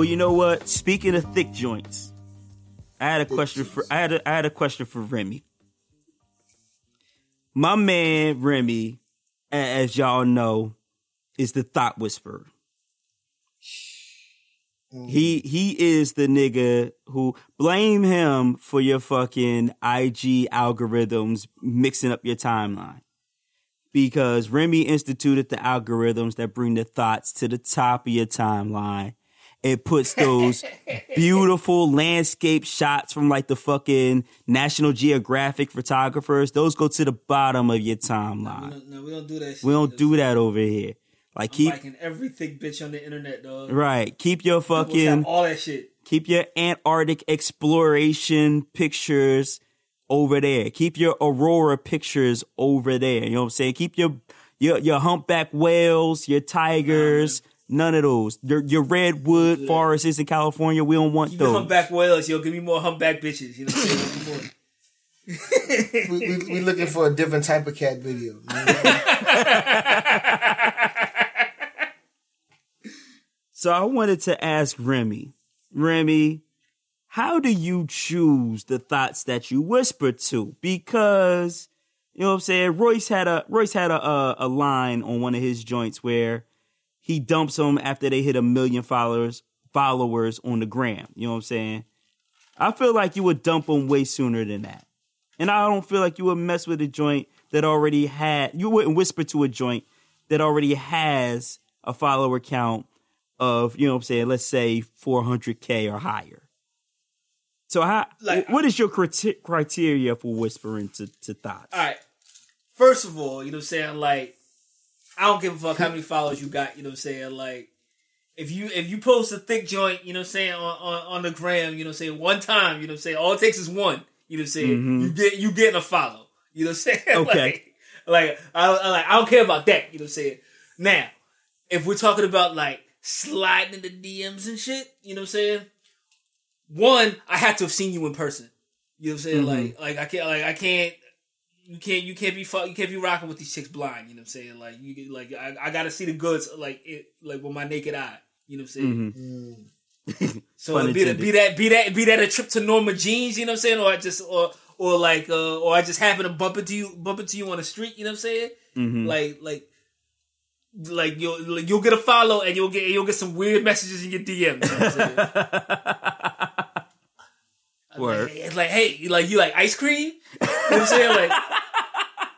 Well, you know what? Speaking of thick joints, I had a question for I had a, I had a question for Remy. My man Remy, as y'all know, is the thought whisperer. Mm. He he is the nigga who blame him for your fucking IG algorithms mixing up your timeline. Because Remy instituted the algorithms that bring the thoughts to the top of your timeline. It puts those beautiful landscape shots from like the fucking National Geographic photographers. Those go to the bottom of your We timeline. don't, no, we don't do that. Shit. We don't do that over here. Like I'm keep liking every thick bitch on the internet, dog. right. Keep your fucking all that shit. Keep your Antarctic exploration pictures over there. Keep your aurora pictures over there. You know what I'm saying? Keep your your your humpback whales, your tigers, none of those. Your your redwood that. forests in California, we don't want Keep those. humpback whales, yo. Give me more humpback bitches. You know what I'm saying? Give me more. We, we, we looking for a different type of cat video. man. So I wanted to ask Remy, Remy, how do you choose the thoughts that you whisper to? Because you know what I'm saying. Royce had a Royce had a a, a line on one of his joints where he dumps them after they hit a million followers followers on the gram. You know what I'm saying. I feel like you would dump them way sooner than that, and I don't feel like you would mess with a joint that already had. You wouldn't whisper to a joint that already has a follower count of you know what I'm saying, let's say 400k or higher. So how Like- what is your criteria for whispering to, to thoughts? All right. First of all, you know what I'm saying? Like, I don't give a fuck how many followers you got, you know what I'm saying? Like, if you if you post a thick joint, you know what I'm saying, on, on, on the gram, you know what I'm saying, one time, you know what I'm saying, all it takes is one, you know what I'm saying? Mhm. You get you getting a follow. You know what I'm saying? Okay. like, like I, I like I don't care about that, you know what I'm saying? Now, if we're talking about like sliding into DMs and shit, you know what I'm saying? One, I had to have seen you in person. You know what I'm saying? Mhm. Like, like I can't, like I can't, you can't, you can't be, fu- you can't be rocking with these chicks blind. You know what I'm saying? Like, you, like I, I got to see the goods, like it, like with my naked eye. You know what I'm saying? Mhm. So be, that, be that, be that, be that a trip to Norma Jeans. You know what I'm saying? Or I just, or, or like, uh, or I just happen to bump into you, bump into you on the street. You know what I'm saying? Mhm. Like, like. Like you'll like, you'll get a follow and you'll get you'll get some weird messages in your DMs. You know what I'm saying? Word. It's like, hey, like you like ice cream? You know what I'm saying? Like,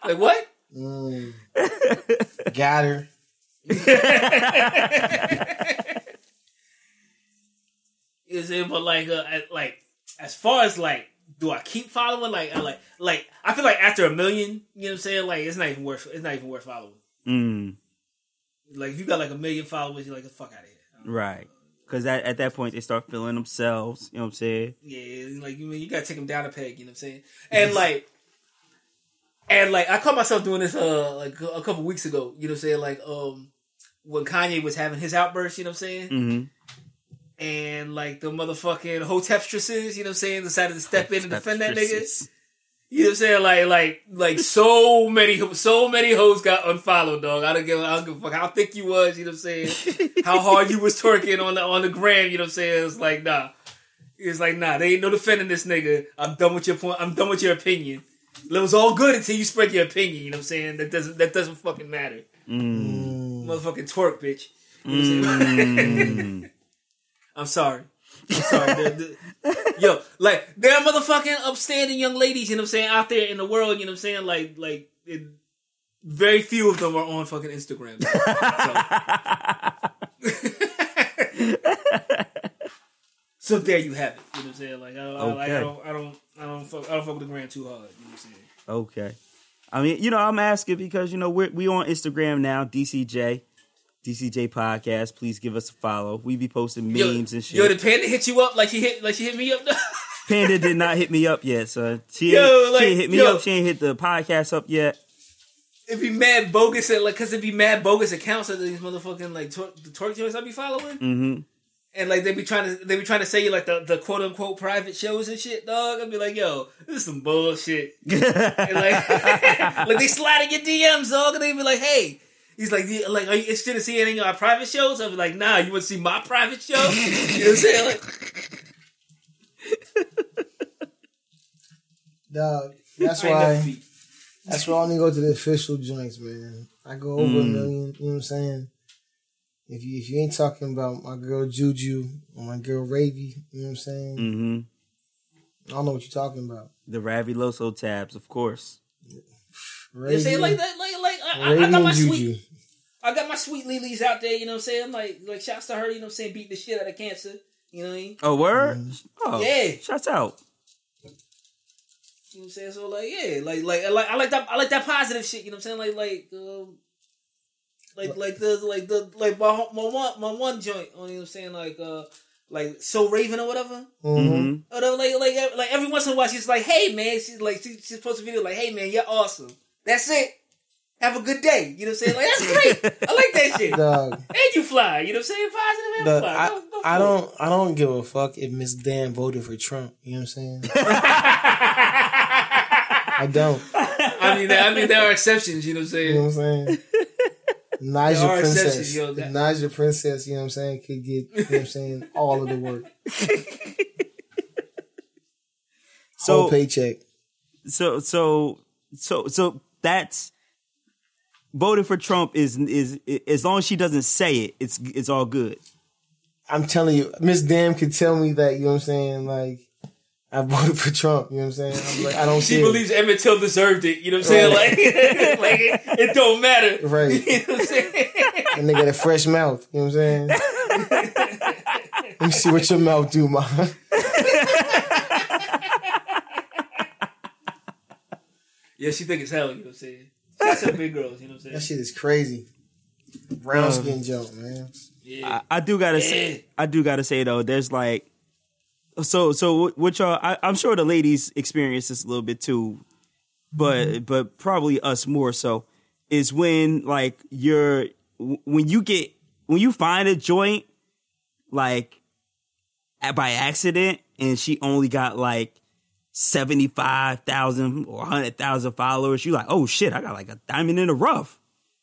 like what? Mm. Got her. You know what I'm? But like, uh, like as far as like, do I keep following? Like, I like, like I feel like after a million, you know what I'm saying? Like, it's not even worth. It's not even worth following. Mm, Like, if you got like a million followers, you're like, the fuck out of here. right. Because at, at that point, they start feeling themselves. You know what I'm saying? Yeah, like you mean you gotta take them down a peg. You know what I'm saying? And like, and like I caught myself doing this uh like a couple weeks ago. You know what I'm saying? Like um when Kanye was having his outburst. You know what I'm saying? Mm-hmm. and like the motherfucking hotepstresses, you know what I'm saying, decided to step in and defend that nigga. You know what I'm saying? Like, like, like so many, so many hoes got unfollowed, dog. I don't give, I don't give a fuck how thick you was. You know what I'm saying? how hard you was twerking on the on the gram. You know what I'm saying? It's like nah. It's like nah. They ain't no defending this nigga. I'm done with your point. I'm done with your opinion. It was all good until you spread your opinion. You know what I'm saying? That doesn't that doesn't fucking matter. Mm. Motherfucking twerk, bitch. You know I'm? Mm. I'm sorry. I'm sorry. The- the- yo, like there are motherfucking upstanding young ladies, you know what I'm saying, out there in the world, you know what I'm saying? Like like it, very few of them are on fucking Instagram. So, so there you have it. You know what I'm saying? Like I, I, like, I I don't I don't fuck I don't fuck with the gram too hard. You know what I'm saying? Okay. I mean, you know, I'm asking because you know we're we on Instagram now, DCJ, DCJ Podcast. Please give us a follow. We be posting Yo, memes and shit. Yo, did Panda hit you up like she hit like she hit me up? Panda did not hit me up yet, son. She, Yo, ain't, like, she ain't hit me yo. up. She ain't hit the podcast up yet. It'd be mad bogus at like, cause it'd be mad bogus accounts of these motherfucking like twer- the twerk joints I be following, Mm-hmm. And like they be trying to they be trying to say you like the, the quote unquote private shows and shit, dog. I'd be like, yo, this is some bullshit. And like, like they slide in your DMs, dog, and they be like, hey, He's like, like, are you interested in seeing any of our private shows? I'm like, nah, you want to see my private show? you know what I'm saying? Like, Dog. That's I ain't never why. That's why I only go to the official joints, man. I go over a Mm. million. You know what I'm saying? If you if you ain't talking about my girl Juju or my girl Ravy, you know what I'm saying? hmm I don't know what you're talking about. The Raviloso tabs, of course. You know what Like that, like, like, I, I, I got my and sweet, I got my sweet Lilies out there, you know what I'm saying? Like, like, shouts to her, you know what I'm saying? Beating the shit out of cancer, you know what I mean? Oh, word? Mhm. Oh, Yeah. Shouts out. You know what I'm saying? So like, yeah, like, like, I like, I like that, I like that positive shit. You know what I'm saying? Like, like, um, like, like the, like the, like my, my one, my one joint. You know what I'm saying? Like, uh, like So Raven or whatever. Mhm. hmm Or the, like, like, like every once in a while, she's like, "Hey man," she's like, she, she's posts a video like, "Hey man, you're awesome. That's it. Have a good day." You know what I'm saying? Like that's great. I like that shit. Dog. And you fly. You know what I'm saying? Positive and But fly. I, Go- go I for it. don't I don't give a fuck if Miss Dan voted for Trump. You know what I'm saying? I don't. I mean, I mean, there are exceptions. You know what I'm You know what I'm saying? Naja There are Princess. exceptions, yo, that- Naja Princess, you know what I'm saying, could get, you know what I'm saying, all of the work. So, Whole paycheck. so, so, so, so that's voting for Trump is is as long as she doesn't say it, it's it's all good. I'm telling you, Miss Dam could tell me that, you know what I'm saying, like, I voted for Trump, you know what I'm saying? I'm like, I don't see. She care. believes Emmett Till deserved it. You know what I'm saying? Like, like it, it don't matter. Right. You know what I'm saying? And they got a fresh mouth, you know what I'm saying? Let me see what your mouth do, ma. yeah, she think it's hell. You know what I'm saying? That's some big girls. You know what I'm saying? That saying? shit is crazy. Brown Um, skin joke, man. Yeah. I, I do gotta Yeah. say, I do gotta say though, there's like, so so what- y'all? I, I'm sure the ladies experience this a little bit too, but but probably us more so is when like you're when you get when you find a joint like by accident and she only got like. 75,000 or 100,000 followers. you're like, oh shit, I got like a diamond in the rough.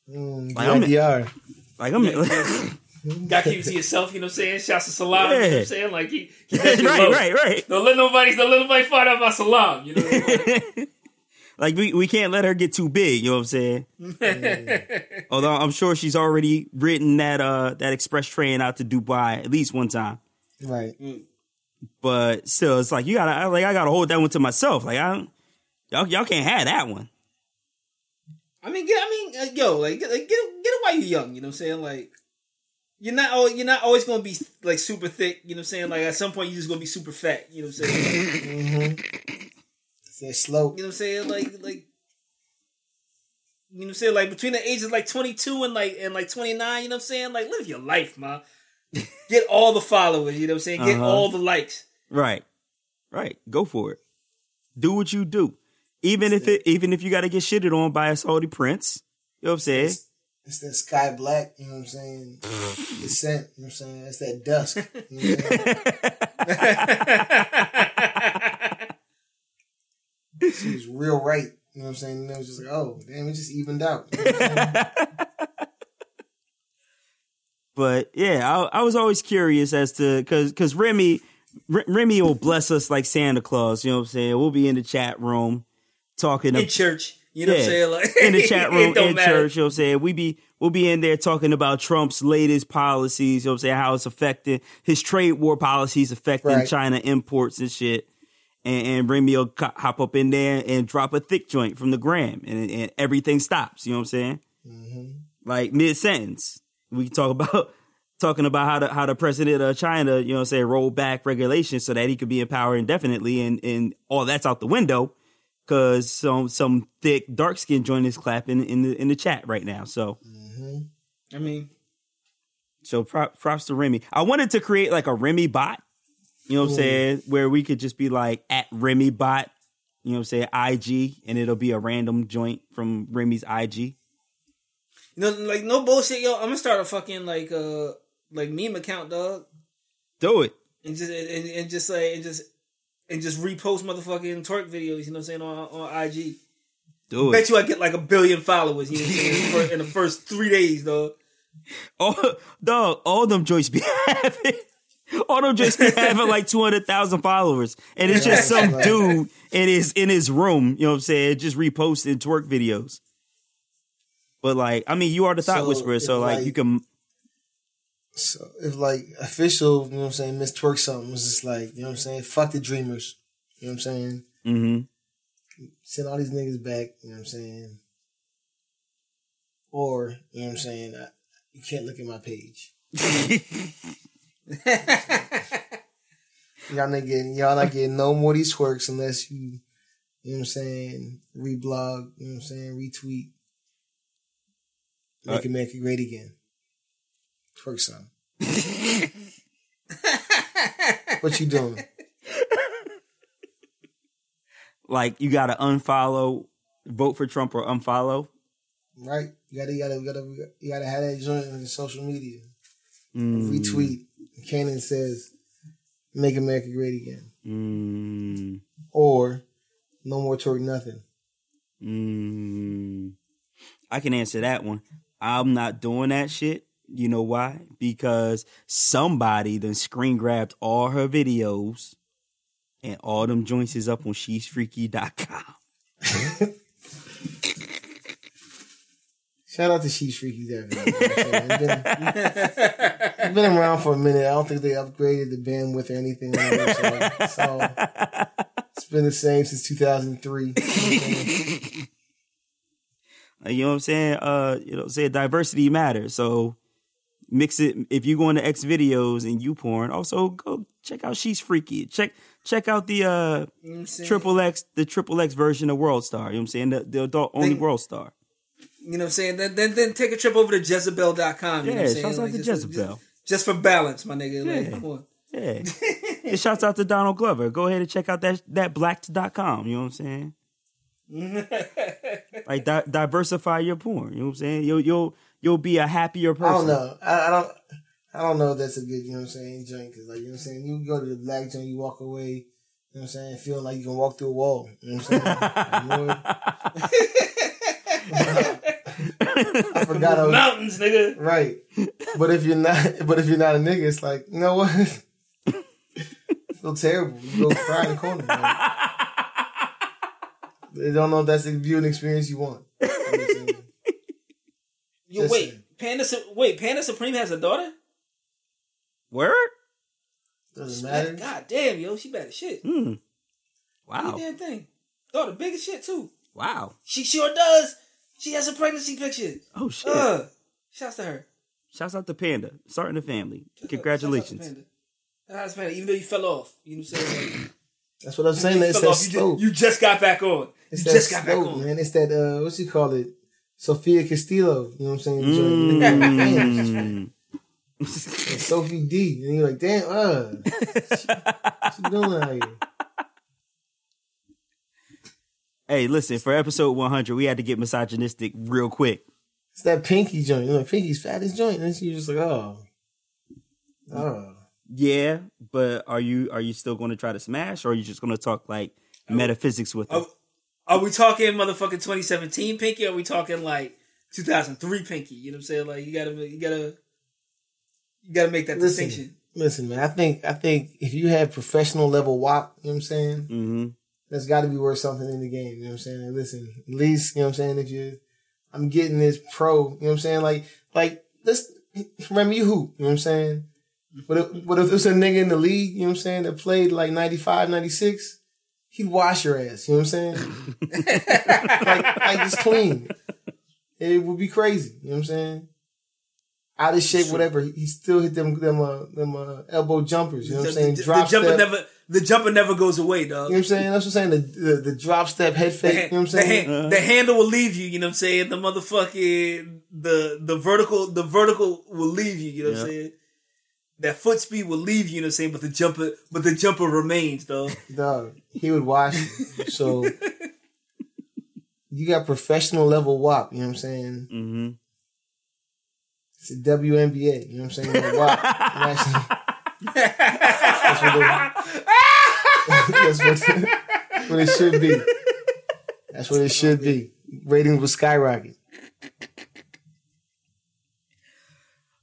Mm, Like, I'm- DIDR. Like, I'm Got to keep it to yourself, you know what I'm saying? Shouts to Salam, you know what I'm saying? Like, keep, keep that right, low. right, right. Don't let nobody, don't let nobody find out about Salam, you know what I'm saying? like we, we can't let her get too big, you know what I'm saying? Although I'm sure she's already ridden that uh that express train out to Dubai at least one time. Right. But still it's like you gotta I- like I gotta hold that one to myself. Like I don't y'all y'all can't have that one. I mean, get, I mean, uh, yo, like, get, like, get, it- get it while you're young, you know what I'm saying? Like, you're not, always, you're not always gonna be like super thick, you know what I'm saying? Like, at some point, you're just gonna be super fat, you know what I'm saying? Mm-hmm. It's that slow. You know what I'm saying? Like, like, you know what I'm saying? Like between the ages of like 22 and like and like 29, you know what I'm saying? Like, live your life, man. Get all the followers, you know what I'm saying? Get Uh-huh. all the likes. Right. Right. Go for it. Do what you do. Even if it even if you gotta get shitted on by a Saudi prince. You know what I'm saying? It's, it's that sky black, you know what I'm saying? Mm-hmm. Descent, you know what I'm saying? It's that dusk. You know what I'm saying? She was real right. You know what I'm saying? And it was just like, oh, damn, it just evened out. You know what I'm saying? But yeah, I, I was always curious as to because because Remy R- Remy will bless us like Santa Claus. You know what I'm saying? We'll be in the chat room talking in ab- church. You know what I'm saying? Like in the chat room in matter. church. You know what I'm saying? We be we'll be in there talking about Trump's latest policies. You know what I'm saying? How it's affecting his trade war policies affecting Right. China imports and shit. And, and Remy will co- hop up in there and drop a thick joint from the gram, and, and everything stops. You know what I'm saying? Mhm. like mid sentence. We talk about talking about how the how the president of China, you know, say roll back regulations so that he could be in power indefinitely, and and all that's out the window because some some thick dark skin joint is clapping in the in the chat right now. So Mhm. I mean, so prop, props to Remy. I wanted to create like a Remy bot, you know what I'm saying, where we could just be like at Remy bot, you know what I'm saying, IG, and it'll be a random joint from Remy's IG. you know, like no bullshit, yo. I'm gonna start a fucking like uh like meme account, dog, Do it. and just and, and just like and just and just repost motherfucking twerk videos. You know what I'm saying on on IG. Do it. Bet you I get like a billion followers. You know in the first three days, dog. All, dog, all them joints be having. All them joints be having like two hundred thousand followers, and it's just some dude in his in his room. You know what I'm saying? Just reposting twerk videos. But like, I mean, you are the thought So, whisperer, so like, like- you can. So if like official, you know what I'm saying, Miss Twerk something was just like, you know what I'm saying, fuck the dreamers. You know what I'm saying? Mm-hmm. Send all these niggas back, you know what I'm saying? Or, you know what I'm saying, I, you can't look at my page. Y'all not getting y'all not getting no more of these twerks unless you, you know what I'm saying, reblog, you know what I'm saying, retweet. Make Uh, America great again. Twerk some. what you doing? like, you gotta unfollow, vote for Trump or unfollow. Right? You gotta, you gotta, you gotta, you gotta have that joint on your social media. Mm, Retweet. Cannon says, "Make America great again," Mm, or "No more twerk nothing." mm. I can answer that one. I'm not doing that shit. You know why? Because somebody then screen grabbed all her videos and all them joints is up on she'sfreaky.com. Shout out to She's Freaky Devin. You know what I'm saying? It's been, been around for a minute. I don't think they upgraded the bandwidth or anything. website. So it's been the same since 2003. Uh, You know what I'm saying? Uh, you know, say diversity matters. So mix it. If you go into X videos and you porn, also go check out She's Freaky. Check check out the uh You know what I'm saying? triple X the triple X version of World Star. You know what I'm saying? The, the adult only Think- World Star. You know what I'm saying? Then then, then take a trip over to Jezebel.com. You know Yeah, what I'm saying? shouts out Like, to just, Jezebel. Just, just for balance, my nigga. Like, Yeah. come on. Yeah. it shouts out to Donald Glover. Go ahead and check out that that blacked.com. You know what I'm saying? like di- diversify your porn. You know what I'm saying? You'll you'll you'll be a happier person. I don't know. I, I don't. I don't know if that's a good, you know what I'm saying, joint. Cause like, you know what I'm saying, you go to the black joint, you walk away, you know what I'm saying, feeling like you can walk through a wall. You know what I'm saying? I forgot I was, Mountains, nigga. Right. But if you're not but if you're not a nigga, it's like, you know what? I feel terrible. You go cry in the corner. Like, they don't know if that's the viewing experience you want. You know what Yo, Listen. wait. Panda, wait, Panda Supreme has a daughter? Word? Doesn't matter. God damn, yo, she bad as shit. Hmm. Wow. your damn thing. Daughter, big as shit, too. Wow. She sure does. She has a pregnancy picture. Oh shit. Uh, shouts to her. Shouts out to Panda. Starting the family. Shouts Congratulations. shouts out to Panda. That's Panda, even though you fell off. You know what I'm saying? That's what I'm saying. you, It's fell that off, you, just, you just got back on. It's you that just got back on. man. It's that uh what's you call it? Sophia Castillo. You know what I'm saying? Mm. Sophie Dee. And you're like, damn, uh what you doing out here? hey, listen, for episode 100, we had to get misogynistic real quick. It's that pinky joint. You know, pinky's fattest joint. And you're just like, oh. Oh. Yeah, but are you are you still going to try to smash or are you just going to talk like metaphysics with them? Are, are we talking motherfucking 2017 Pinky? Or are we talking like 2003 Pinky? You know what I'm saying? Like you gotta, you gotta, you gotta make that Listen. distinction. Listen, man, I think I think if you have professional level WAP, you know what I'm saying? Mm-hmm. That's gotta be worth something in the game. You know what I'm saying? Listen, at least, you know what I'm saying, if you I'm getting this pro, you know what I'm saying? Like like let's remember you who. you know what I'm saying? But if, but if it's a nigga in the league, you know what I'm saying, that played like 95, 96, he'd wash your ass, you know what I'm saying? like, like it's clean. It would be crazy, you know what I'm saying? Out of shape, whatever. He still hit them them uh, them uh, elbow jumpers, you know what I'm saying? the- Drop the jumper step. never, the jumper never goes away, dog. You know what I'm saying? That's what I'm saying. The the, the drop step head fake. you know what I'm the, saying? ha- the handle will leave you. You know what I'm saying? The motherfucking the the vertical the vertical will leave you. You know what I'm saying? That foot speed will leave you. You know what I'm saying? But the jumper but the jumper remains, though. Dog, he would watch you. So you got professional level WAP. You know what I'm saying? Mm-hmm. It's a WNBA. You know what I'm saying? The WAP. National- That's what, it, that's what, what it should be. That's what it should be. ratings would skyrocket.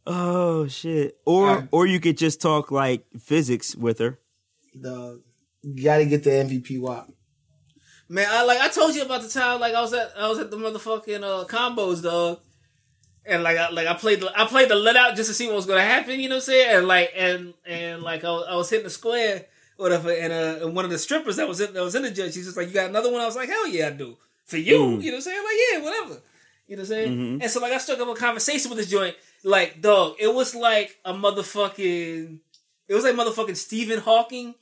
Oh shit! Or Alright. or you could just talk like physics with her. Dog, you got to get the MVP WAP. Man, I like I told you about the time like I was at I was at the motherfucking uh, combos, dog. And like I like I played the I played the let out just to see what was gonna happen, you know what I'm saying? And like and and like I was, I was hitting the square, whatever, and uh and one of the strippers that was in that was in the judge, she's just like, You got another one? I was like, Hell yeah, I do. For you, Mm. you know what I'm saying? Like, yeah, whatever. You know what I'm saying? Mhm. And so like I struck up a conversation with this joint, like, dog, it was like a motherfucking it was like motherfucking Stephen Hawking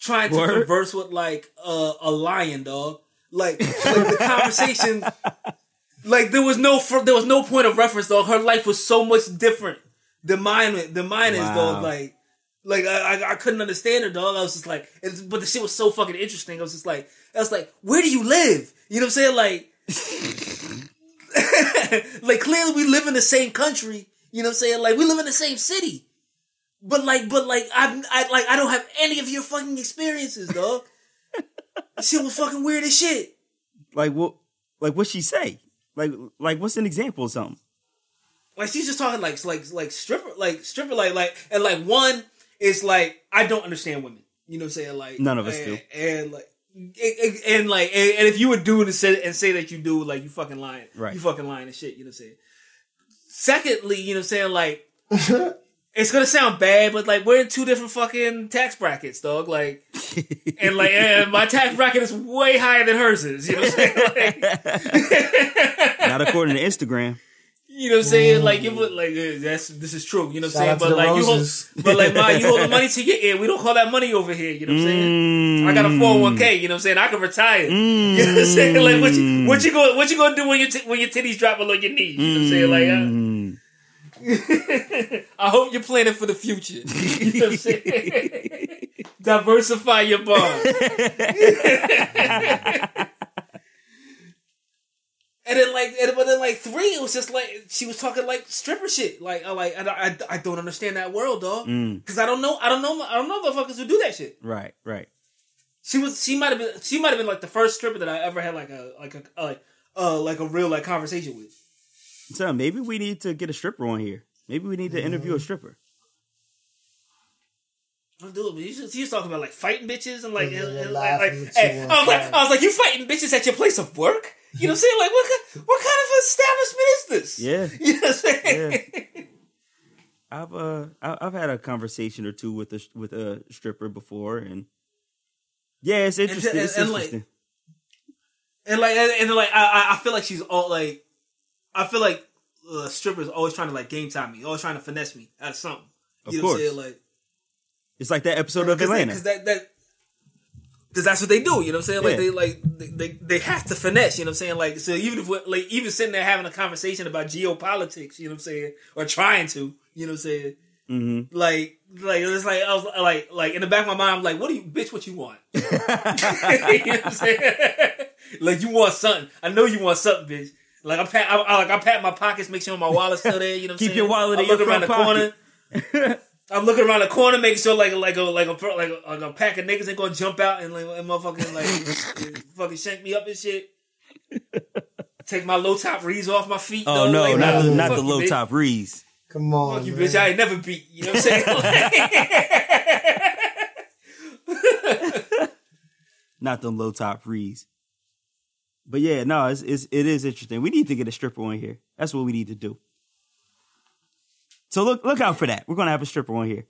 trying to converse with like a, a lion, dog. Like, like the conversation, like there was no there was no point of reference, dog. Her life was so much different than mine. Than mine is, Wow. dog. Like, like I, I I couldn't understand her, dog. I was just like, it's, but the shit was so fucking interesting. I was just like, I was like, where do you live? You know what I'm saying? Like, like clearly we live in the same country. You know what I'm saying? Like we live in the same city. But like, but like, I, I like, I don't have any of your fucking experiences, dog. shit was fucking weird as shit. Like what? Like what she say? Like like what's an example of something? Like she's just talking like, like, like stripper, like stripper, like, like, and like one is like, I don't understand women. You know what I'm saying? Like None of us and, do. And like, and, like, and, and if you would do it and say, and say that you do, like you fucking lying, Right. You fucking lying and shit. You know what I'm saying? Secondly, you know what I'm saying? Like, it's gonna sound bad, but like we're in two different fucking tax brackets, dog. Like, and like, and my tax bracket is way higher than hers is. You know what I'm saying? Like, Not according to Instagram. You know what I'm saying? Like, it would like uh, that's this is true. You know what I'm saying? But like you hold, but like my you hold the money to your ear. We don't call that money over here. You know what I'm saying? I got a Mm. 401k. You know what I'm saying? I can retire. You know what I'm saying? Like what you what you going what you gonna do when your t- when your titties drop below your knees? You know what I'm saying? Like. Uh, Mm. I hope you're planning for the future. You know what I'm saying? Diversify your bond. And then like, and, but then like three, it was just like she was talking like stripper shit. Like, I like, I, I, I don't understand that world, dog. Mm. Because I don't know, I don't know, I don't know motherfuckers who do that shit. Right, right. She was, she might have been, she might have been like the first stripper that I ever had like a, like a, like, uh, like a real like conversation with. So maybe we need to get a stripper on here. Maybe we need to interview a stripper. I'll do it, but you just, he was talking about like fighting bitches and like, Yeah, and- and, like, like hey, I was like. I was like, you fighting bitches at your place of work? You know what I'm saying? Like, what kind, what kind of establishment is this? Yeah. you know what I'm saying? I've uh I've had a conversation or two with a with a stripper before, and yeah, it's interesting. and- it's and, like, interesting. And like, and, and like, I, I- I feel like she's all like, I feel like uh, strippers always trying to like game time me, always trying to finesse me out of something. Of you know what I'm course. saying? Like, it's like that episode of Atlanta. because that that. Because that's what they do, you know what I'm saying? Like Yeah. they like they, they have to finesse, you know what I'm saying? Like so even if we're like even sitting there having a conversation about geopolitics, you know what I'm saying, or trying to, you know what I'm saying? hmm Like like it's like I was like like in the back of my mind, I'm like, what do you bitch? What you want? you know what I'm saying? like you want something? I know you want something, bitch. Like I pat, I, I like I pat my pockets, make sure my wallet's still there. You know, what I'm Keep saying? your wallet I in look your around the front corner. I'm looking around the corner, making sure like like a like a like a, like a pack of niggas ain't gonna jump out and like and motherfucking like fucking shank me up and shit. Take my low top reeds off my feet. Oh though, no, like, not nah, the not the low top reeds. Come on, Fuck you, man. bitch. I ain't never beat. You know what I'm saying? not the low top reeds. But yeah, no, it's, it's it is interesting. We need to get a stripper on here. That's what we need to do. So look look out for that. We're gonna have a stripper on here.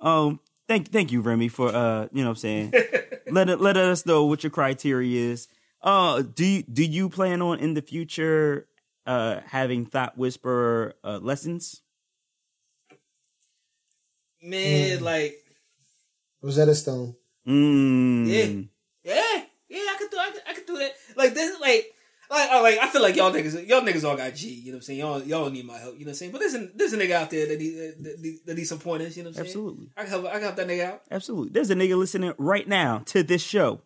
Um, thank thank you, Remy, for uh, you know what I'm saying. let it let us know what your criteria is. Uh, do you, do you plan on in the future uh having thought whisperer uh, lessons? Man, like Rosetta Stone. Mm. Yeah. yeah, yeah, I could do, I could, I could do that. Like this, is like. Like, I- like I feel like y'all niggas, y'all niggas all got G. You know what I'm saying? Y'all, y'all need my help. You know what I'm saying? But there's a, there's a nigga out there that need, that, need, that some pointers. You know what I'm saying? Absolutely. I can help, I can help that nigga out. Absolutely. There's a nigga listening right now to this show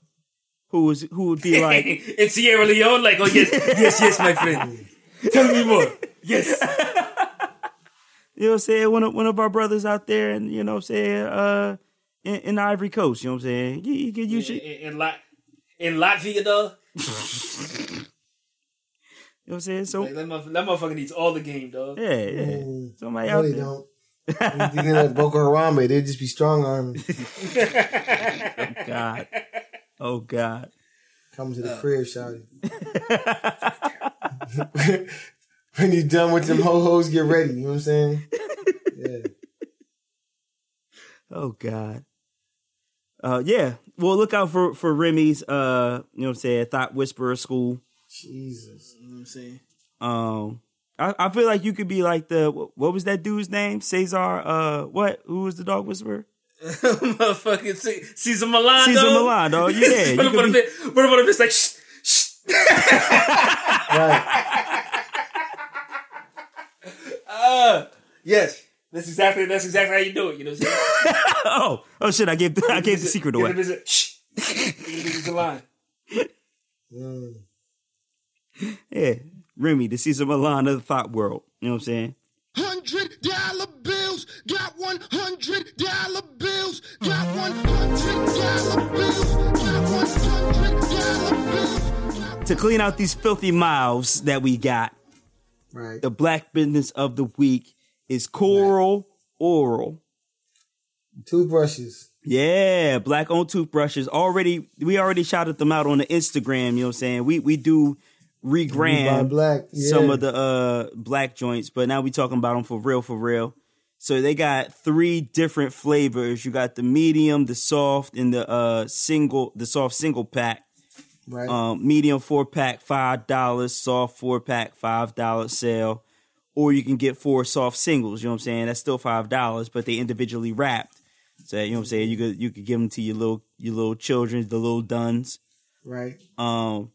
who is who would be like, in Sierra Leone, like, oh yes, yes, yes, my friend. Tell me more. Yes. you know what I'm saying, one of one of our brothers out there and you know what I'm saying, uh in, in the Ivory Coast, you know what I'm saying? You, you could use in, in, in Latvia, though. You know what I'm saying? So Like, that, motherf- that motherfucker needs all the game, dog. yeah, yeah. Mm. Somebody No, out they there. don't. You think like Boko Haram, they'd just be strong arming. God. Oh God. Come to Uh. the crib, shouting. when you done with them ho hos, get ready. You know what I'm saying? Yeah. Oh God. Uh yeah. Well look out for for Remy's uh you know what I'm saying, Thought Whisperer School. Jesus. You know what I'm saying? Um I, I feel like you could be like the what was that dude's name? Cesar uh what? Who was the dog whisperer? Motherfucking C- Cesar Millan. Cesar dog. Millan, dog. Yeah. you What could be- if it? What about if it's like shh, shh? Right. Uh, yes. That's exactly that's exactly how you do it. You know what I'm saying? oh, oh shit, I gave I gave the secret Give away. the visit. Shh. Give the visit the line. Mm. Yeah. Remy, the Cesar Millan of the thought world. You know what I'm saying? Hundred dollar bills, got one hundred dollar bills, got one hundred dollar bills, got one hundred dollar bills. To clean out these filthy mouths that we got, Right. the black business of the week is Coral Oral. Toothbrushes. Yeah, black owned toothbrushes. Already we already shouted them out on the Instagram, you know what I'm saying? We we do We buy regram black. Yeah. some of the uh black joints, but now we talking about them for real for real. So they got three different flavors. You got the medium, the soft, and the uh single the soft single pack. Right. Um, medium four pack five dollars, soft four pack five dollars sale, or you can get four soft singles. You know what I'm saying? That's still five dollars, but they individually wrapped. So you know what I'm saying? You could you could give them to your little your little children, the little duns. right. Um,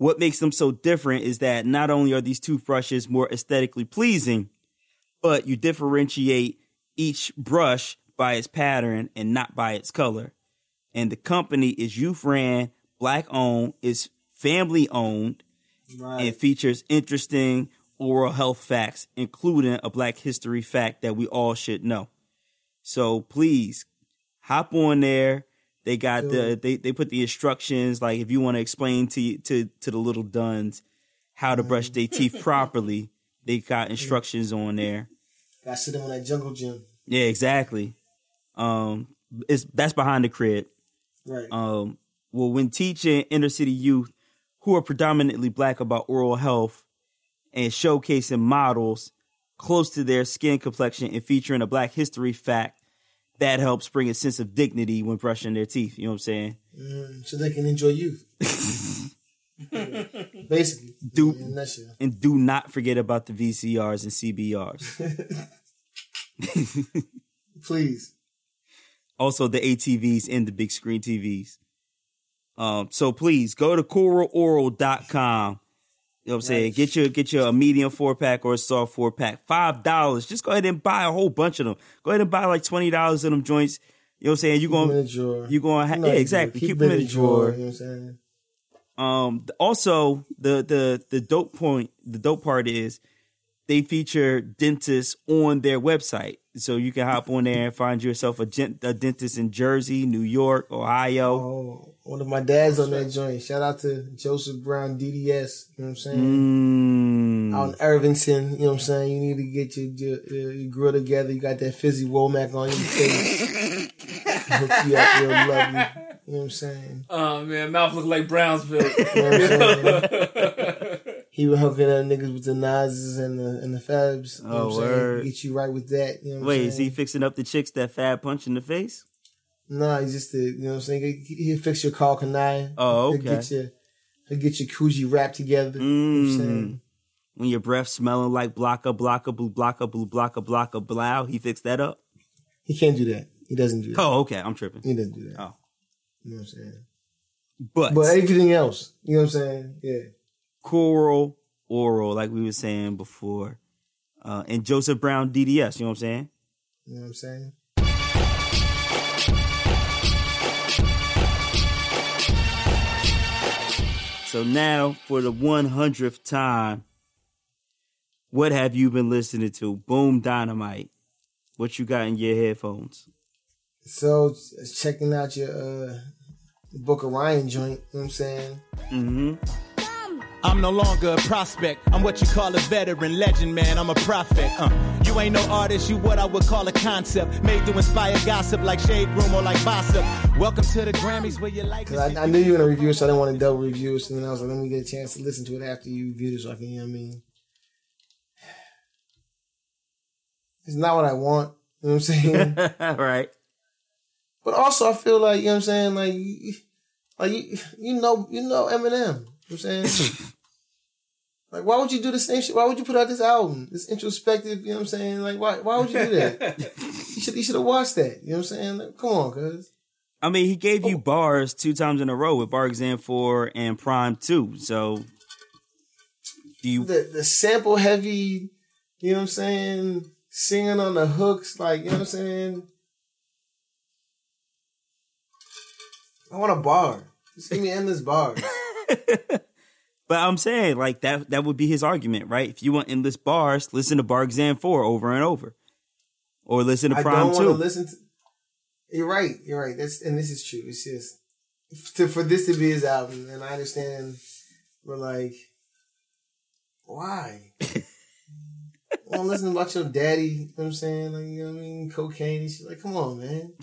what makes them so different is that not only are these toothbrushes more aesthetically pleasing, but you differentiate each brush by its pattern and not by its color. And the company is youth ran, black owned, is family owned, Right. and features interesting oral health facts, including a black history fact that we all should know. So please hop on there. They got the they, they put the instructions like if you want to explain to to to the little duns how to brush their teeth properly, they got instructions on there. Got to sit them on that jungle gym. Yeah, exactly. Um, it's that's behind the crib. Right. Um, well, when teaching inner city youth who are predominantly black about oral health and showcasing models close to their skin complexion and featuring a black history fact, that helps bring a sense of dignity when brushing their teeth. You know what I'm saying? Mm, so they can enjoy youth. Basically. Do-. And do not forget about the VCRs and CBRs. Please. also the ATVs and the big screen TVs. Um, so please go to coraloral.com. You know what I'm saying? Get your get your a medium four pack or a soft four pack. Five dollars. Just go ahead and buy a whole bunch of them. Go ahead and buy like twenty dollars of them joints. You know what I'm saying? You Keep 'em in going a drawer. you going ha- yeah how you do exactly. it. Keep, them in a drawer. You know what I'm saying? Um, also the the the dope point, the dope part is they feature dentists on their website, so you can hop on there and find yourself a, gen- a dentist in Jersey, New York, Ohio. Oh, one of my dads on that joint. Shout out to Joseph Brown DDS. You know what I'm saying? Mm. Out in Irvington, you know what I'm saying? You need to get your, your, your grill together. You got that fizzy Womack on your face. Hook you up real lovely. You know what I'm saying? Oh man, mouth look like Brownsville. You know what I'm saying? he was hooking up niggas with the Nazes and the and the Fabs. You know Oh, what I'm saying? word. Get you right with that. You know what Wait, is he fixing up the chicks that fat punch in the face? Nah, he's just the you know what I'm saying. He, he'll fix your call canine. Oh, He'll okay. get your he'll get your Coogee wrapped together. You know what I'm saying? Mm. When your breath smelling like blocka, blocka, blue, blocka, blue, blocka, blocka, blow, he fixed that up? He can't do that. He doesn't do that. Oh, okay, I'm tripping. He doesn't do that. Oh. You know what I'm saying? But, But everything else, you know what I'm saying? Yeah. Coral, oral, like we were saying before, uh, and Joseph Brown DDS, you know what I'm saying? You know what I'm saying? So now, for the 100th time, what have you been listening to? Boom Dynamite. What you got in your headphones? So checking out your uh Book of Ryan joint, you know what I'm saying? Mm-hmm. I'm no longer a prospect. I'm what you call a veteran, legend, man. I'm a prophet. Uh, you ain't no artist, you what I would call a concept. Made to inspire gossip like Shade Room or like Gossip. Welcome to the Grammys where you like Cause I, I knew you were gonna review it, so I didn't want to double review it. So then I was like, let me get a chance to listen to it after you reviewed it, so I can, you know what I mean? It's not what I want. You know what I'm saying? right. but also, I feel like you know what I'm saying. Like, like you, you know, you know Eminem. You know what I'm saying. Like, why would you do the same shit? Why would you put out this album, this introspective? You know what I'm saying? Like, why? Why would you do that? you should. You should have watched that. You know what I'm saying? Like, come on, cuz. I mean, he gave you oh. bars two times in a row with Bar Exam 4 and PRhyme 2. So, do you. the the sample heavy, you know what I'm saying, singing on the hooks, like you know what I'm saying. I want a bar. Just give me endless bars. But I'm saying, like, that that would be his argument, right? If you want endless bars, listen to Bar Exam 4 over and over. Or listen to I PRhyme don't want 2. to listen to. You're right. You're right. That's and this is true. It's just to, for this to be his album, and I understand. We're like, why? I want to listen about your daddy. You know what I'm saying? Like, you know what I mean? Cocaine and shit. Like, come on, man.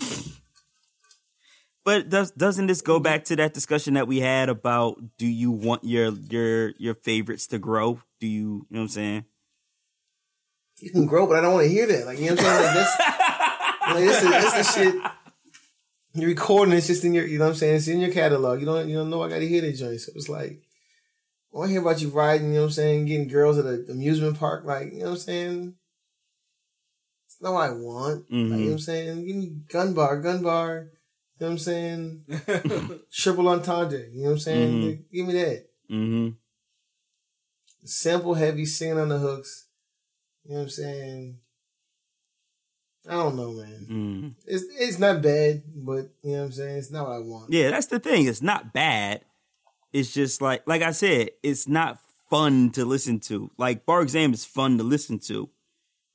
But does doesn't this go back to that discussion that we had about do you want your your your favorites to grow? Do you you know what I'm saying? you can grow, but I don't want to hear that. Like, you know what I'm saying? Like, that's, like, this, is, this is shit. You're recording it's just in your, you know what I'm saying? It's in your catalog. You don't, you don't know I got to hear that joint. So it's like, I want to hear about you riding, you know what I'm saying? Getting girls at an amusement park. Like, you know what I'm saying? It's not what I want. Like, you know mm-hmm. what I'm saying? Give me gun bar, gun bar. You know what I'm saying? Triple entendre. You know what I'm saying? Mhm. Give me that. Mm-hmm. Sample heavy, singing on the hooks. You know what I'm saying? I don't know, man. Mm. It's it's not bad, but you know what I'm saying. It's not what I want. Yeah, that's the thing. It's not bad. It's just like like I said, it's not fun to listen to. Like Bar Exam is fun to listen to.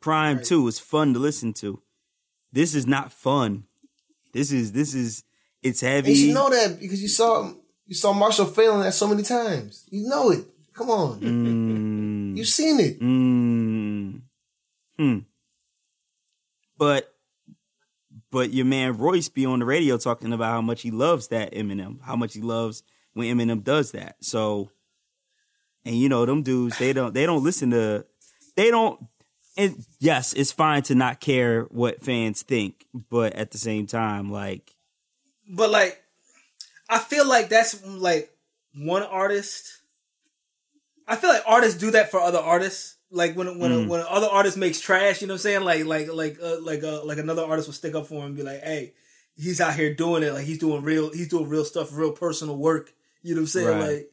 PRhyme Right. 2 is fun to listen to. This is not fun. This is this is it's heavy. And you know that because you saw you saw Marshall failing that so many times. You know it. Come on, Mm. you've seen it. Mm. Hmm. But but your man Royce be on the radio talking about how much he loves that Eminem, how much he loves when Eminem does that. So and you know them dudes, they don't they don't listen to they don't and yes, it's fine to not care what fans think, but at the same time, like But like, I feel like that's like one artist. I feel like artists do that for other artists. Like when when Mm. when other artist makes trash, you know what I'm saying? Like like like uh, like uh, like another artist will stick up for him and be like, "Hey, he's out here doing it. Like he's doing real. He's doing real stuff, real personal work." You know what I'm saying? Right. Like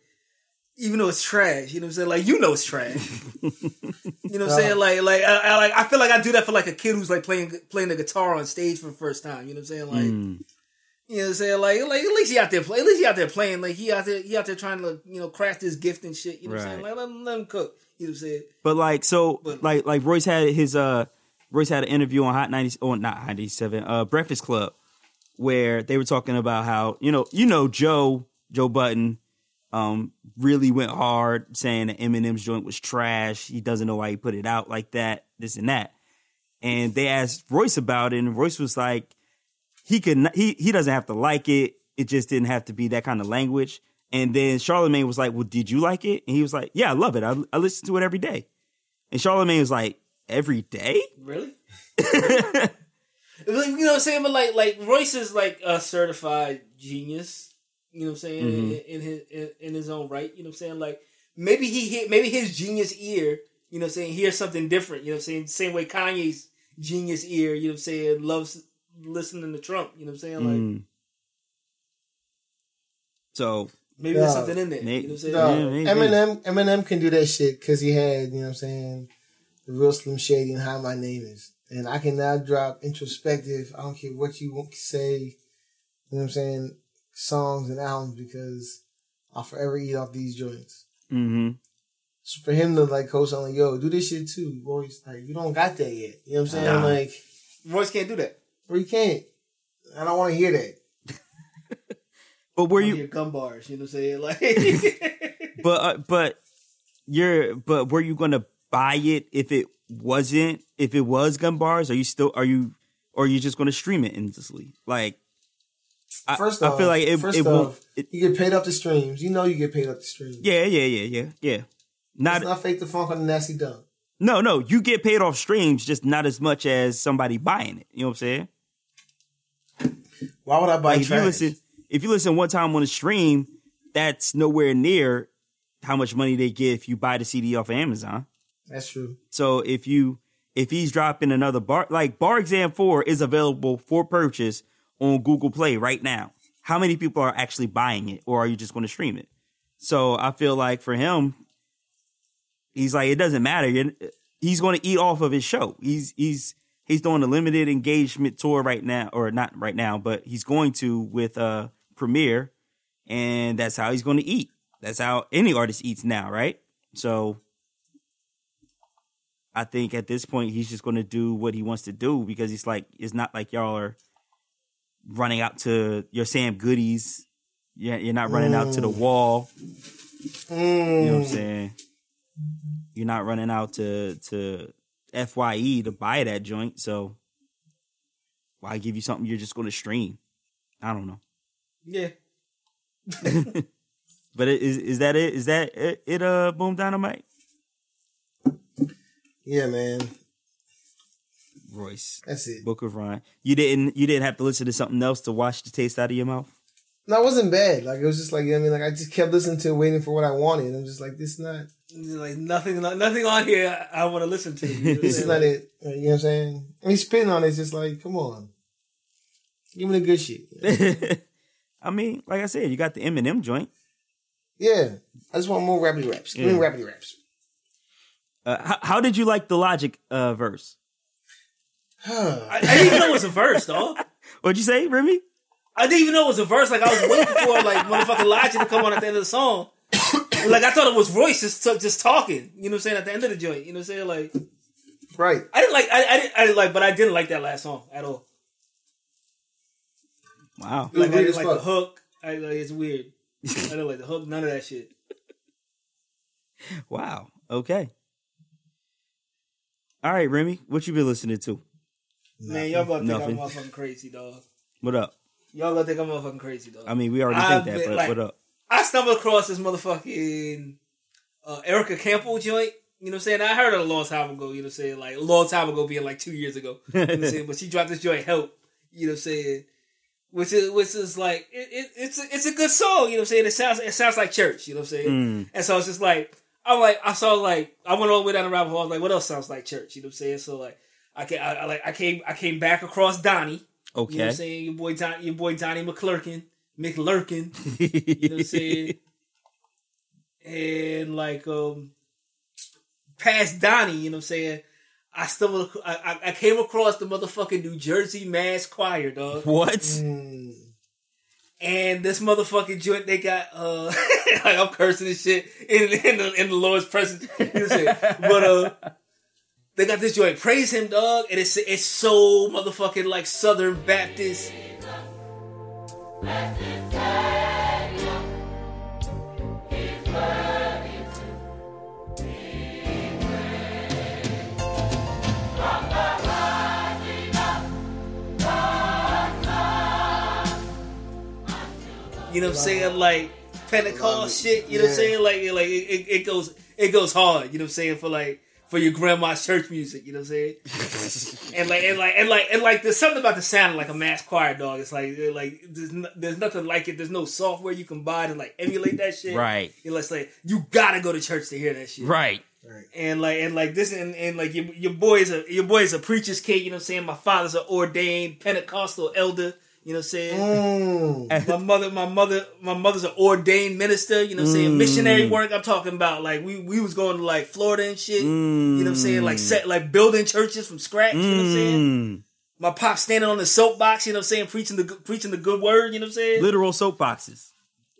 even though it's trash, you know what I'm saying? Like you know it's trash. you know what I'm saying? Like like I, I like I feel like I do that for like a kid who's like playing playing the guitar on stage for the first time. You know what I'm saying? Like. mm, You know what I'm saying? Like, like at least he out there play. At least he out there playing. Like he out there, he out there trying to, you know, craft his gift and shit. You know what I'm saying? Like let him, let him cook. You know what I'm saying? But like so But- like like Royce had his uh Royce had an interview on Hot 90 or not Hot 97 uh Breakfast Club where they were talking about how you know you know Joe Joe Budden um really went hard saying that Eminem's joint was trash. He doesn't know why he put it out like that, this and that. And they asked Royce about it and Royce was like he could not, he he doesn't have to like it. It just didn't have to be that kind of language. And then Charlemagne was like, "Well, did you like it?" And he was like, "Yeah, I love it. I, I listen to it every day." And Charlemagne was like, "Every day?" Really? Like, you know what I'm saying? But like, like Royce is like a certified genius. You know what I'm saying? Mm-hmm. In, in his in, in his own right. You know what I'm saying? Like maybe he hit, maybe his genius ear. You know what I'm saying? Hears something different. You know what I'm saying? Same way Kanye's genius ear. You know what I'm saying? Loves listening to Trump. You know what I'm saying? Like Mm. So maybe Yeah. there's something in there. May- You know what I'm saying? No, Yeah. Eminem Eminem can do that shit because he had, you know what I'm saying, the real Slim Shady and How My Name Is. And I can now drop introspective, I don't care what you want to say, you know what I'm saying, songs and albums because I'll forever eat off these joints. hmm So for him to like co-sign like, yo, do this shit too, boys. Like you don't got that yet. You know what I'm saying? Nah. Like, Royce can't do that. or you can't. I don't want to hear that. But were You you hear gun bars, you know what I'm saying? Like but uh, but you're but were you gonna buy it if it wasn't if it was gun bars? Are you still are you or are you just gonna stream it endlessly? Like I, First I off, feel like it first it off. It, you get paid off the streams. You know you get paid off the streams. yeah, yeah, yeah, yeah, yeah. Not, It's not fake the funk on the nasty dunk. no, no. You get paid off streams, just not as much as somebody buying it. You know what I'm saying? Why would I buy Like if you listen, if you listen one time on a stream, that's nowhere near how much money they get if you buy the CD off of Amazon. That's true. So if you if he's dropping another bar like Bar Exam 4 is available for purchase on Google Play right now. How many people are actually buying it or are you just going to stream it? So I feel like for him he's like it doesn't matter. He's going to eat off of his show. He's he's he's doing a limited engagement tour right now or not right now, but he's going to with uh Premier and that's how he's going to eat. That's how any artist eats now, right? So I think at this point he's just going to do what he wants to do because he's like it's not like y'all are running out to your Sam Goodies. Yeah, you're not running out to the wall. You know what I'm saying? You're not running out to to Fye to buy that joint. So why give you something you're just going to stream? I don't know. Yeah. But is is that it? Is that it? it uh, boom dynamite. Yeah, man. Royce, That's it. Book of Ryan. You didn't you didn't have to listen to something else to wash the taste out of your mouth. No, it wasn't bad. Like it was just like I mean, like I just kept listening to it, waiting for what I wanted. I'm just like, this is not, Like nothing, nothing on here I, want to listen to. You know this is not it. You know what I'm saying? I mean, spitting on it, it's just like, come on, give me the good shit. I mean, like I said, you got the Eminem joint. Yeah, I just want more rappity raps. Give me Yeah. raps. Uh, how, how did you like the Logic uh, verse? I, I didn't even know it was a verse, dog. What'd you say, Remy? I didn't even know it was a verse. Like I was waiting for like motherfucking Logic to come on at the end of the song. like I thought it was Royce just just talking. You know what I'm saying? At the end of the joint. You know what I'm saying? Like right. I didn't like I, I didn't I didn't like but I didn't like that last song at all. Wow. It Like I didn't like the hook. I like it's weird. I didn't like the hook, none of that shit. Wow. Okay. All right, Remy, what you been listening to? Man, y'all gonna think Nothing. I'm motherfucking crazy, dog. What up? Y'all gonna think I'm motherfucking crazy, dog. I mean, we already I've think that, been, but like- what up? I stumbled across this motherfucking uh, Erica Campbell joint. You know what I'm saying? I heard it a long time ago, you know what I'm saying? Like a long time ago being like two years ago. You know what I'm saying? But she dropped this joint Help, you know what I'm saying? Which is which is like it, it, it's a, it's a good song, you know what I'm saying? It sounds it sounds like church, you know what I'm saying? Mm. And so it's just like I'm like I saw like I went all the way down the rabbit hole. I was like, what else sounds like church? You know what I'm saying? So like I came, I, I like I came I came back across Donnie. Okay. You know what I'm saying? Your boy Don, your boy Donnie McClurkin, McLurkin. You know what I'm saying? and like um past Donnie, you know what I'm saying? I stumbled I, I, I came across the motherfucking New Jersey Mass Choir, dog. what? Mm. And this motherfucking joint they got uh like I'm cursing this shit in, in the in the Lord's presence. You know what I'm saying? But uh they got this joint, praise him, dog, and it's it's so motherfucking like Southern Baptist. You know what I'm saying? Like Pentecost shit. You know what I'm saying? Like like it, it, it goes it goes hard. You know what I'm saying? For like for your grandma's church music. You know what I'm saying? and like and like and like and like there's something about the sound of like a mass choir dog. It's like like there's, no, there's nothing like it. There's no software you can buy to like emulate that shit. Right. You know, it's like you gotta go to church to hear that shit. Right. And like and like this and, and like your your boy is a your boy is a preacher's kid, you know what I'm saying? My father's an ordained Pentecostal elder, you know what I'm saying? Mm. my mother my mother my mother's an ordained minister, you know what I'm saying? Missionary work I'm talking about. Like we we was going to like Florida and shit. You know what I'm saying? Like set like building churches from scratch, you know what I'm saying? Mm. My pop standing on the soapbox, you know what I'm saying, preaching the good- preaching the good word, you know what I'm saying? Literal soapboxes.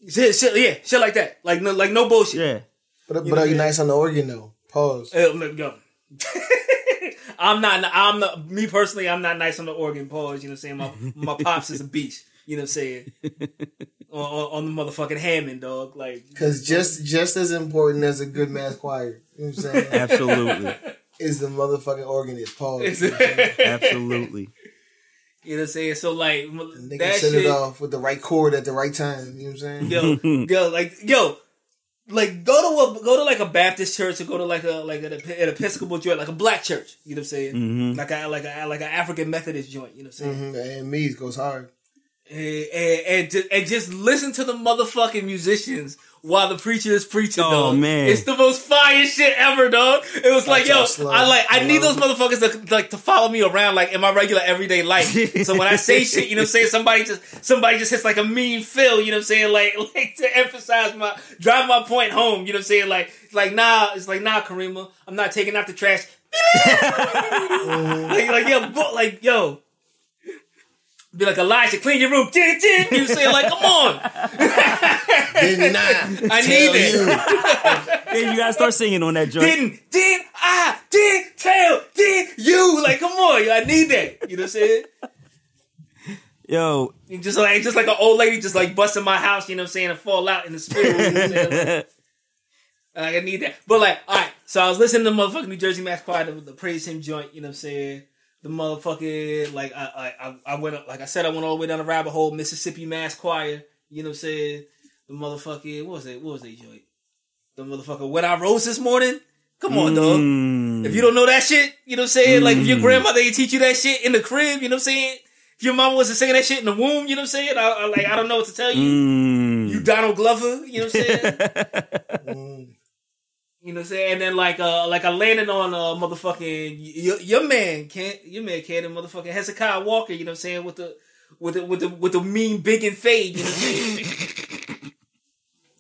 Shit, shit, yeah, shit like that. Like no like no bullshit. Yeah. But, You but are you nice on the organ though? Pause. Uh, look, go. I'm not. I'm not. Me personally, I'm not nice on the organ. Pause. You know what I'm saying? My my pops is a beast. You know what I'm saying? on, on, on the motherfucking Hammond, dog. Like, Because just just as important as a good mass choir, you know what I'm saying, Absolutely. is the motherfucking organist. Pause. It's- You know what I'm saying? Absolutely. you know what I'm saying? So like And they that can send shit, it off with the right chord at the right time. You know what I'm saying? yo, yo, like yo, like go to a go to like a Baptist church or go to like a like an, an Episcopal joint, like a black church. You know what I'm saying? Mhm. Like a like a like an African Methodist joint. You know what I'm saying? hmm And Me's goes hard. And, and, and, ju- and just listen to the motherfucking musicians while the preacher is preaching. Oh, dog. man. it's the most fire shit ever, dog. It was like, That's yo. I like, I need those motherfuckers to like to follow me around like in my regular everyday life. so when I say shit, you know, what I'm saying somebody just somebody just hits like a mean fill, you know, what I'm saying like like to emphasize my drive my point home. You know, what I'm saying like like nah, it's like nah, Karima, I'm not taking out the trash. like, like yo, like yo. Be like Elijah, clean your room. Ding, ding. You say like, come on. Didn't I? I need it. you? Hey, you gotta start singing on that joint. Didn't, didn't, I, did, tell, did you. Like, come on, I need that. You know what I'm saying? Yo, And just like, just like an old lady, just like busting my house. You know what I'm saying? And fall out in the spirit. You know what I'm saying? Like, I need that. But like, all right. So I was listening to motherfucking New Jersey Mass Choir, the, the praise him joint. You know what I'm saying? The motherfucking like, I, I, I- I went up, like I said, I went all the way down the rabbit hole. Mississippi Mass Choir. You know what I'm saying? The motherfucking what was it? What was that joint? The motherfucker. When I rose this morning. Come on, dog. Mm. If you don't know that shit, you know what I'm saying? Like if your Mm. grandmother ain't teach you that shit in the crib, you know what I'm saying? If your mama wasn't singing that shit in the womb, you know what I'm saying? I, I like I don't know what to tell you. Mm. You Donald Glover, you know what I'm saying? Mm. you know what I'm saying? And then like uh like I landed on uh motherfucking your, your man can't your man can't and motherfucking Hezekiah Walker, you know what I'm saying, with the with the with the with the mean big and fade, you know what I'm saying?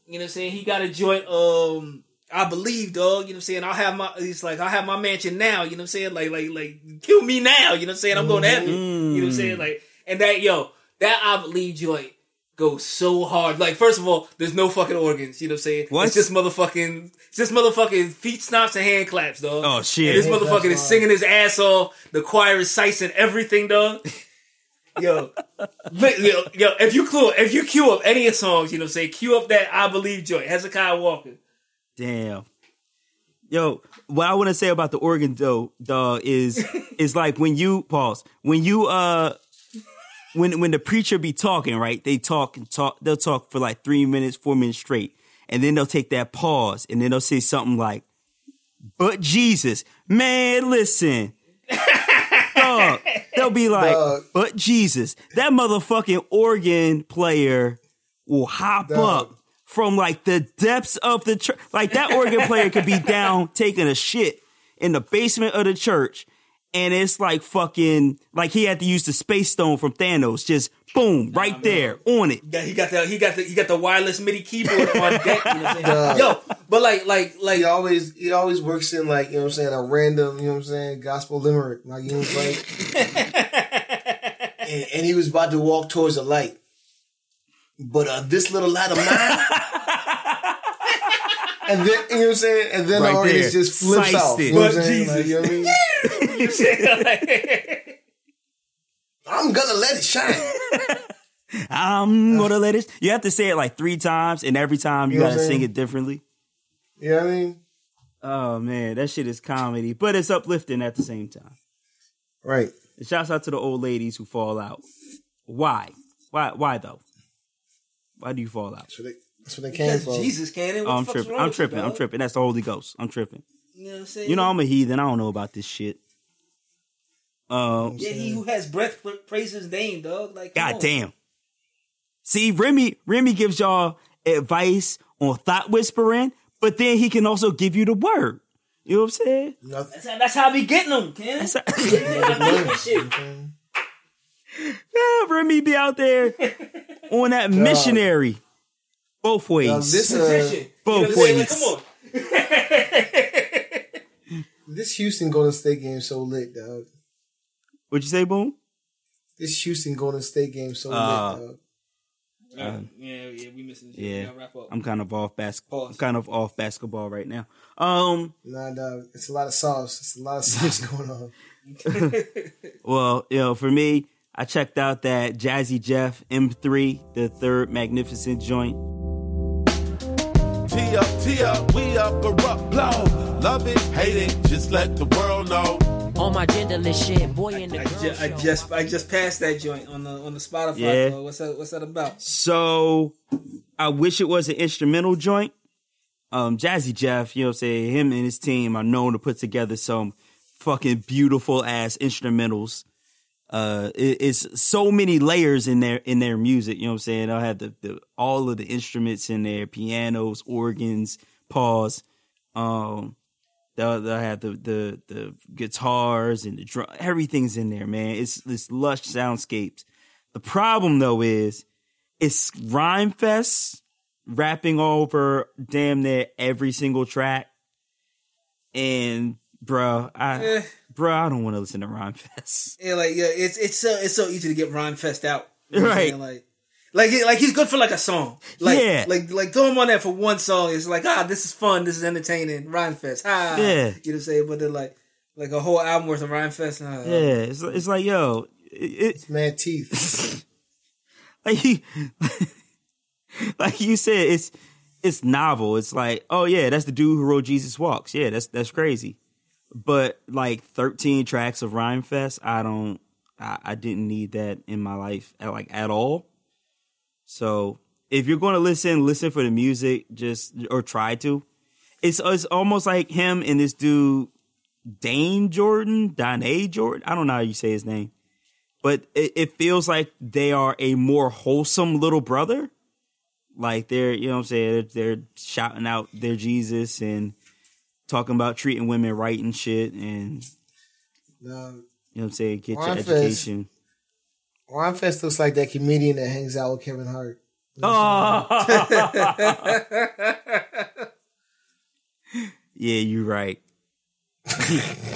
you know what I'm saying? He got a joint um I believe, dog. You know what I'm saying? I'll have my. he's like I'll have my mansion now. You know what I'm saying? Like, like, like, kill me now. You know what I'm saying? I'm going to heaven. You know what I'm saying? Like, and that yo, that I believe joint goes so hard. Like, first of all, there's no fucking organs. You know what I'm saying? What? It's just motherfucking, it's just motherfucking feet stomps and hand claps, dog. Oh, shit. And this Hand motherfucker is singing his ass off. The choir is sicing everything, dog. Yo, yo, yo, if you clue, if you cue up any of songs, you know, what I'm saying, cue up that I believe joint, Hezekiah Walker. Damn. Yo, what I want to say about the organ though, dog, is is like when you pause when you uh when when the preacher be talking, right? They talk and talk. They'll talk for like three minutes, four minutes straight, and then they'll take that pause, and then they'll say something like, "But Jesus, man, listen." Dog, they'll be like, Dog. but Jesus, that motherfucking organ player will hop Dog. up from like the depths of the church. Like that organ player could be down taking a shit in the basement of the church. And it's like fucking, like he had to use the space stone from Thanos, just boom, right there on it. Yeah, he got the he got the he got the wireless MIDI keyboard on deck. You know what I'm saying? Yo, but like like like He always he always works in like you know what I'm saying a random you know what I'm saying gospel limerick like you know like and, and he was about to walk towards the light, but uh, this little light of mine. And then you know what I'm saying, and then Right the organist there. just flips Sliced off. it. You know what I'm But saying? Like, Jesus. you know what I mean? You know I'm? Like, I'm gonna let it shine. I'm gonna let it. You have to say it like three times, and every time you, You know gotta sing it differently. Yeah, I mean? Oh man, that shit is comedy, but it's uplifting at the same time. Right. And shouts out to the old ladies who fall out. Why? Why? Why though? Why do you fall out? That's what they, that's what they came because from. Jesus Cannon. What Oh, I'm tripping. I'm with you, tripping. I'm tripping. That's the Holy Ghost. I'm tripping. You know what I'm saying? You know, I'm a heathen. I don't know about this shit. Um, yeah, he who has breath pra- praise his name, dog. Like, come God on. damn. See, Remy, Remy gives y'all advice on thought whispering, but then he can also give you the word. You know what I'm saying? That's how, that's how I be getting them, Ken. That's I be getting this shit. Yeah, Remy be out there on that missionary. Both ways. Now, this uh, both you know what I'm ways. Like, come on. This Houston Golden State game so lit, dog. What'd you say, Boom? This Houston Golden State game so Uh, lit, dog. yeah, yeah, yeah, we missing. Yeah. We wrap up. I'm kind of off basketball. I'm kind of off basketball right now. Um, Nah, dog. It's a lot of sauce. It's a lot of sauce going on. well, you know, for me, I checked out that Jazzy Jeff M3, the third magnificent joint. T up, T up, we up, erupt, blow. Love it, hate it, just let the world know. On my genderless shit, boy in the I, girl ju- I just I just passed that joint on the on the Spotify. Yeah. dog. What's that what's that about? So I wish it was an instrumental joint. Um, Jazzy Jeff, you know what I'm saying? Him and his team are known to put together some fucking beautiful ass instrumentals. Uh, it's so many layers in their in their music. You know what I'm saying? They'll have the, the all of the instruments in there, pianos, organs, pause. Um, they'll they'll have the the the guitars and the drum. Everything's in there, man. It's this lush soundscapes. The problem though is it's Rhymefest rapping over damn near every single track. And bro, I Eh. Bro, I don't want to listen to Rhymefest. Yeah, like yeah, it's it's so it's so easy to get Rhymefest out. You know Right. Like like like he's good for like a song. Like Yeah. like like throw him on there for one song. It's like ah, this is fun. This is entertaining. Rhymefest. Ha. Yeah. You know what I'm saying? But then like like a whole album worth of Rhymefest. Nah, Yeah, it's it's like yo, it, Mad teeth. like you, like you said, it's it's novel. It's like oh yeah, that's the dude who wrote Jesus Walks. Yeah, that's that's crazy. But like thirteen tracks of Rhymefest, I don't, I, I didn't need that in my life at, like at all. So if you're going to listen, listen for the music, just or try to. It's it's almost like him and this dude Dane Jordan, Dane Jordan. I don't know how you say his name, but it, it feels like they are a more wholesome little brother. Like they're, you know what I'm saying, they're, they're shouting out their Jesus and talking about treating women right and shit, and No, you know what I'm saying, get your Rhymefest. education. Ron Fest looks like that comedian that hangs out with Kevin Hart. Oh. yeah, you're right.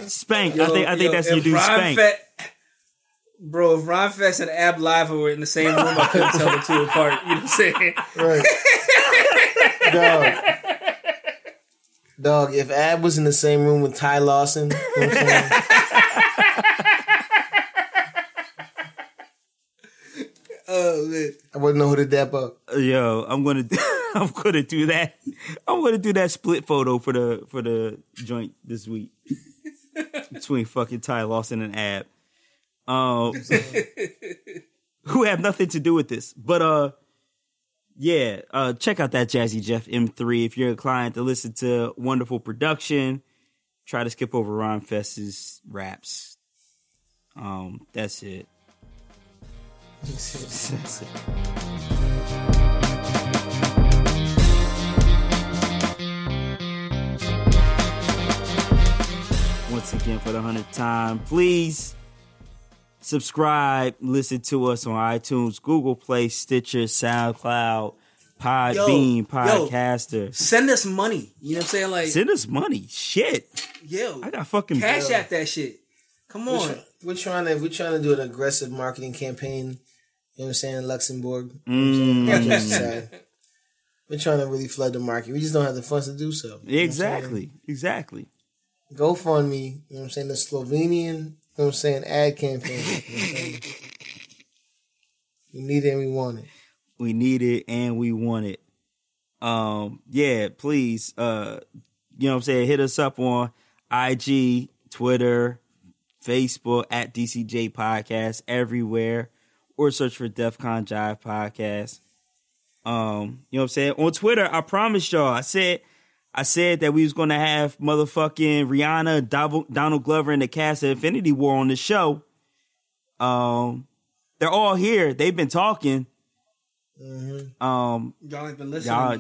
Spank. I think I think Yo, that's your dude. Rhyme Spank. Fe- Bro, if Ron Fest and Ab Liva were in the same room, I couldn't tell the two apart. You know what I'm saying? Right. Dog, if Ab was in the same room with Ty Lawson, you know I'm? Oh man. I wouldn't know who to dap up. Yo, I'm gonna I'm gonna do that. I'm gonna do that split photo for the for the joint this week between fucking Ty Lawson and Ab, um, who have nothing to do with this. But uh, yeah, uh, check out that Jazzy Jeff M3 if you're inclined to listen to wonderful production. Try to skip over Ron Fest's raps. Um, that's it. That's it. once again for the hundredth time. Please subscribe, listen to us on iTunes, Google Play, Stitcher, SoundCloud, Podbean, Yo, yo. Podcaster. Send us money. You know what I'm saying? Like, Send us money. Shit. yo, I got fucking cash at that shit. Come We're, on. try- we're trying to we're trying to do an aggressive marketing campaign. You know what I'm saying? Luxembourg. Mm. On the side. We're trying to really flood the market. We just don't have the funds to do so. You know what I'm saying? Exactly. Exactly. GoFundMe, you know what I'm saying? The Slovenian, you know what I'm saying, ad campaign. You know? We need it and we want it. We need it and we want it. Um, yeah, please, uh, you know what I'm saying? Hit us up on IG, Twitter, Facebook at DCJ Podcast, everywhere, or search for DEFCON Jive Podcast. Um, you know what I'm saying? On Twitter, I promised y'all, I said, I said that we was gonna have motherfucking Rihanna, Dov- Donald Glover, and the cast of Infinity War on the show. Um, they're all here. They've been talking. Um, Y'all ain't been listening. y'all,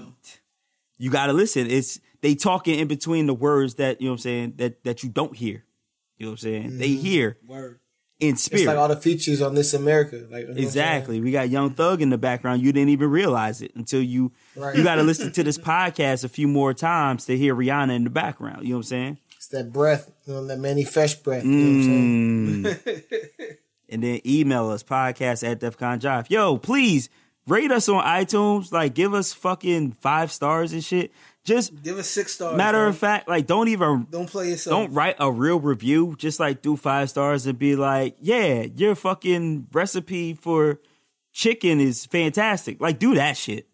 you gotta listen. It's they talking in between the words that you know what I'm saying that that you don't hear. You know what I'm saying? They hear Word. In It's spirit. like all the features on This America. Like you know what I'm saying? Exactly. We got Young Thug in the background. You didn't even realize it until you Right. you got to listen to this podcast a few more times to hear Rihanna in the background. You know what I'm saying? It's that breath, you know, that Mannie Fresh breath. You know what I'm saying? Mm. and then email us podcast at DefCon Jive. Yo, please rate us on iTunes. Like, give us fucking five stars and shit. Just Give us six stars. matter man. of fact, like, don't even don't play yourself. don't write a real review. Just like do five stars and be like, yeah, your fucking recipe for chicken is fantastic. Like, do that shit.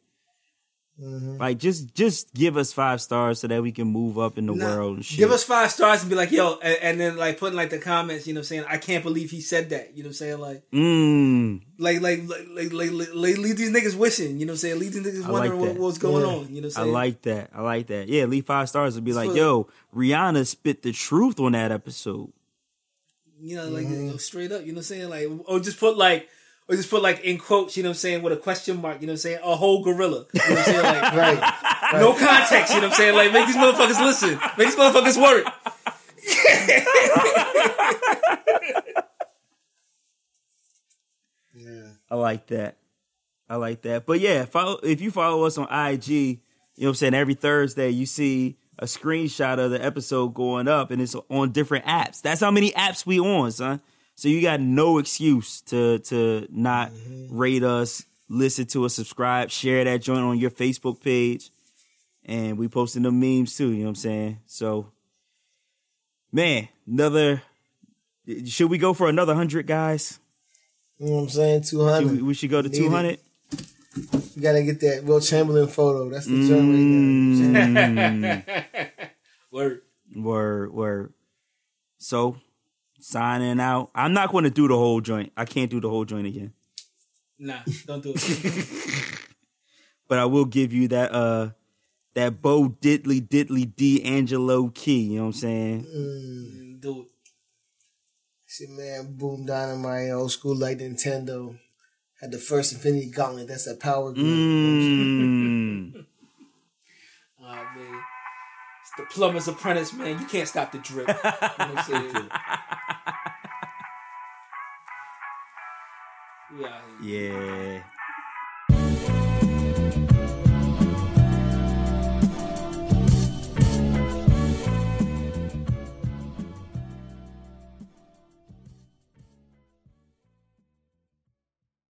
Mm-hmm. Like, just just give us five stars so that we can move up in the Nah, world and shit. Give us five stars and be like, yo, and, and then like putting like the comments, you know what I'm saying? I can't believe he said that. You know what I'm saying? Like mm. like like like like, like, like, like leave these niggas wishing, you know what I'm saying? Leave these niggas I wondering like what, what's going Yeah. on. You know what I I'm saying? like that. I like that. Yeah, leave five stars and be like, So- yo, Rihanna spit the truth on that episode. you know, like Mm-hmm. you know, straight up, you know what I'm saying? Like or just put like or just put like in quotes, you know what I'm saying, with a question mark, you know what I'm saying? A whole gorilla. You know what I'm saying? Like Right. no context, you know what I'm saying? Like make these motherfuckers listen. Make these motherfuckers work. Yeah. I like that. I like that. But yeah, follow if you follow us on IG, you know what I'm saying, every Thursday you see a screenshot of the episode going up and it's on different apps. That's how many apps we on, son. So you got no excuse to to not mm-hmm. rate us, listen to us, subscribe, share that joint on your Facebook page. And we posting the memes too, you know what I'm saying? So man, another should we go for another hundred guys? You know what I'm saying? Should we, 200. we should go to two hundred. You gotta get that Wilt Chamberlain photo. That's the joint right there. You know what I'm saying? Word. Word, word. So, signing out. I'm not going to do the whole joint. I can't do the whole joint again. Nah, don't do it. But I will give you that uh that Bo Diddley Diddley D'Angelo key. You know what I'm saying? do it. Shit, man, Boom Dynamite, old school like Nintendo. Had the first Infinity Gauntlet. That's a power glove. Mm. Oh man. The plumber's apprentice, man. You can't stop the drip. You know what I'm saying? here. yeah.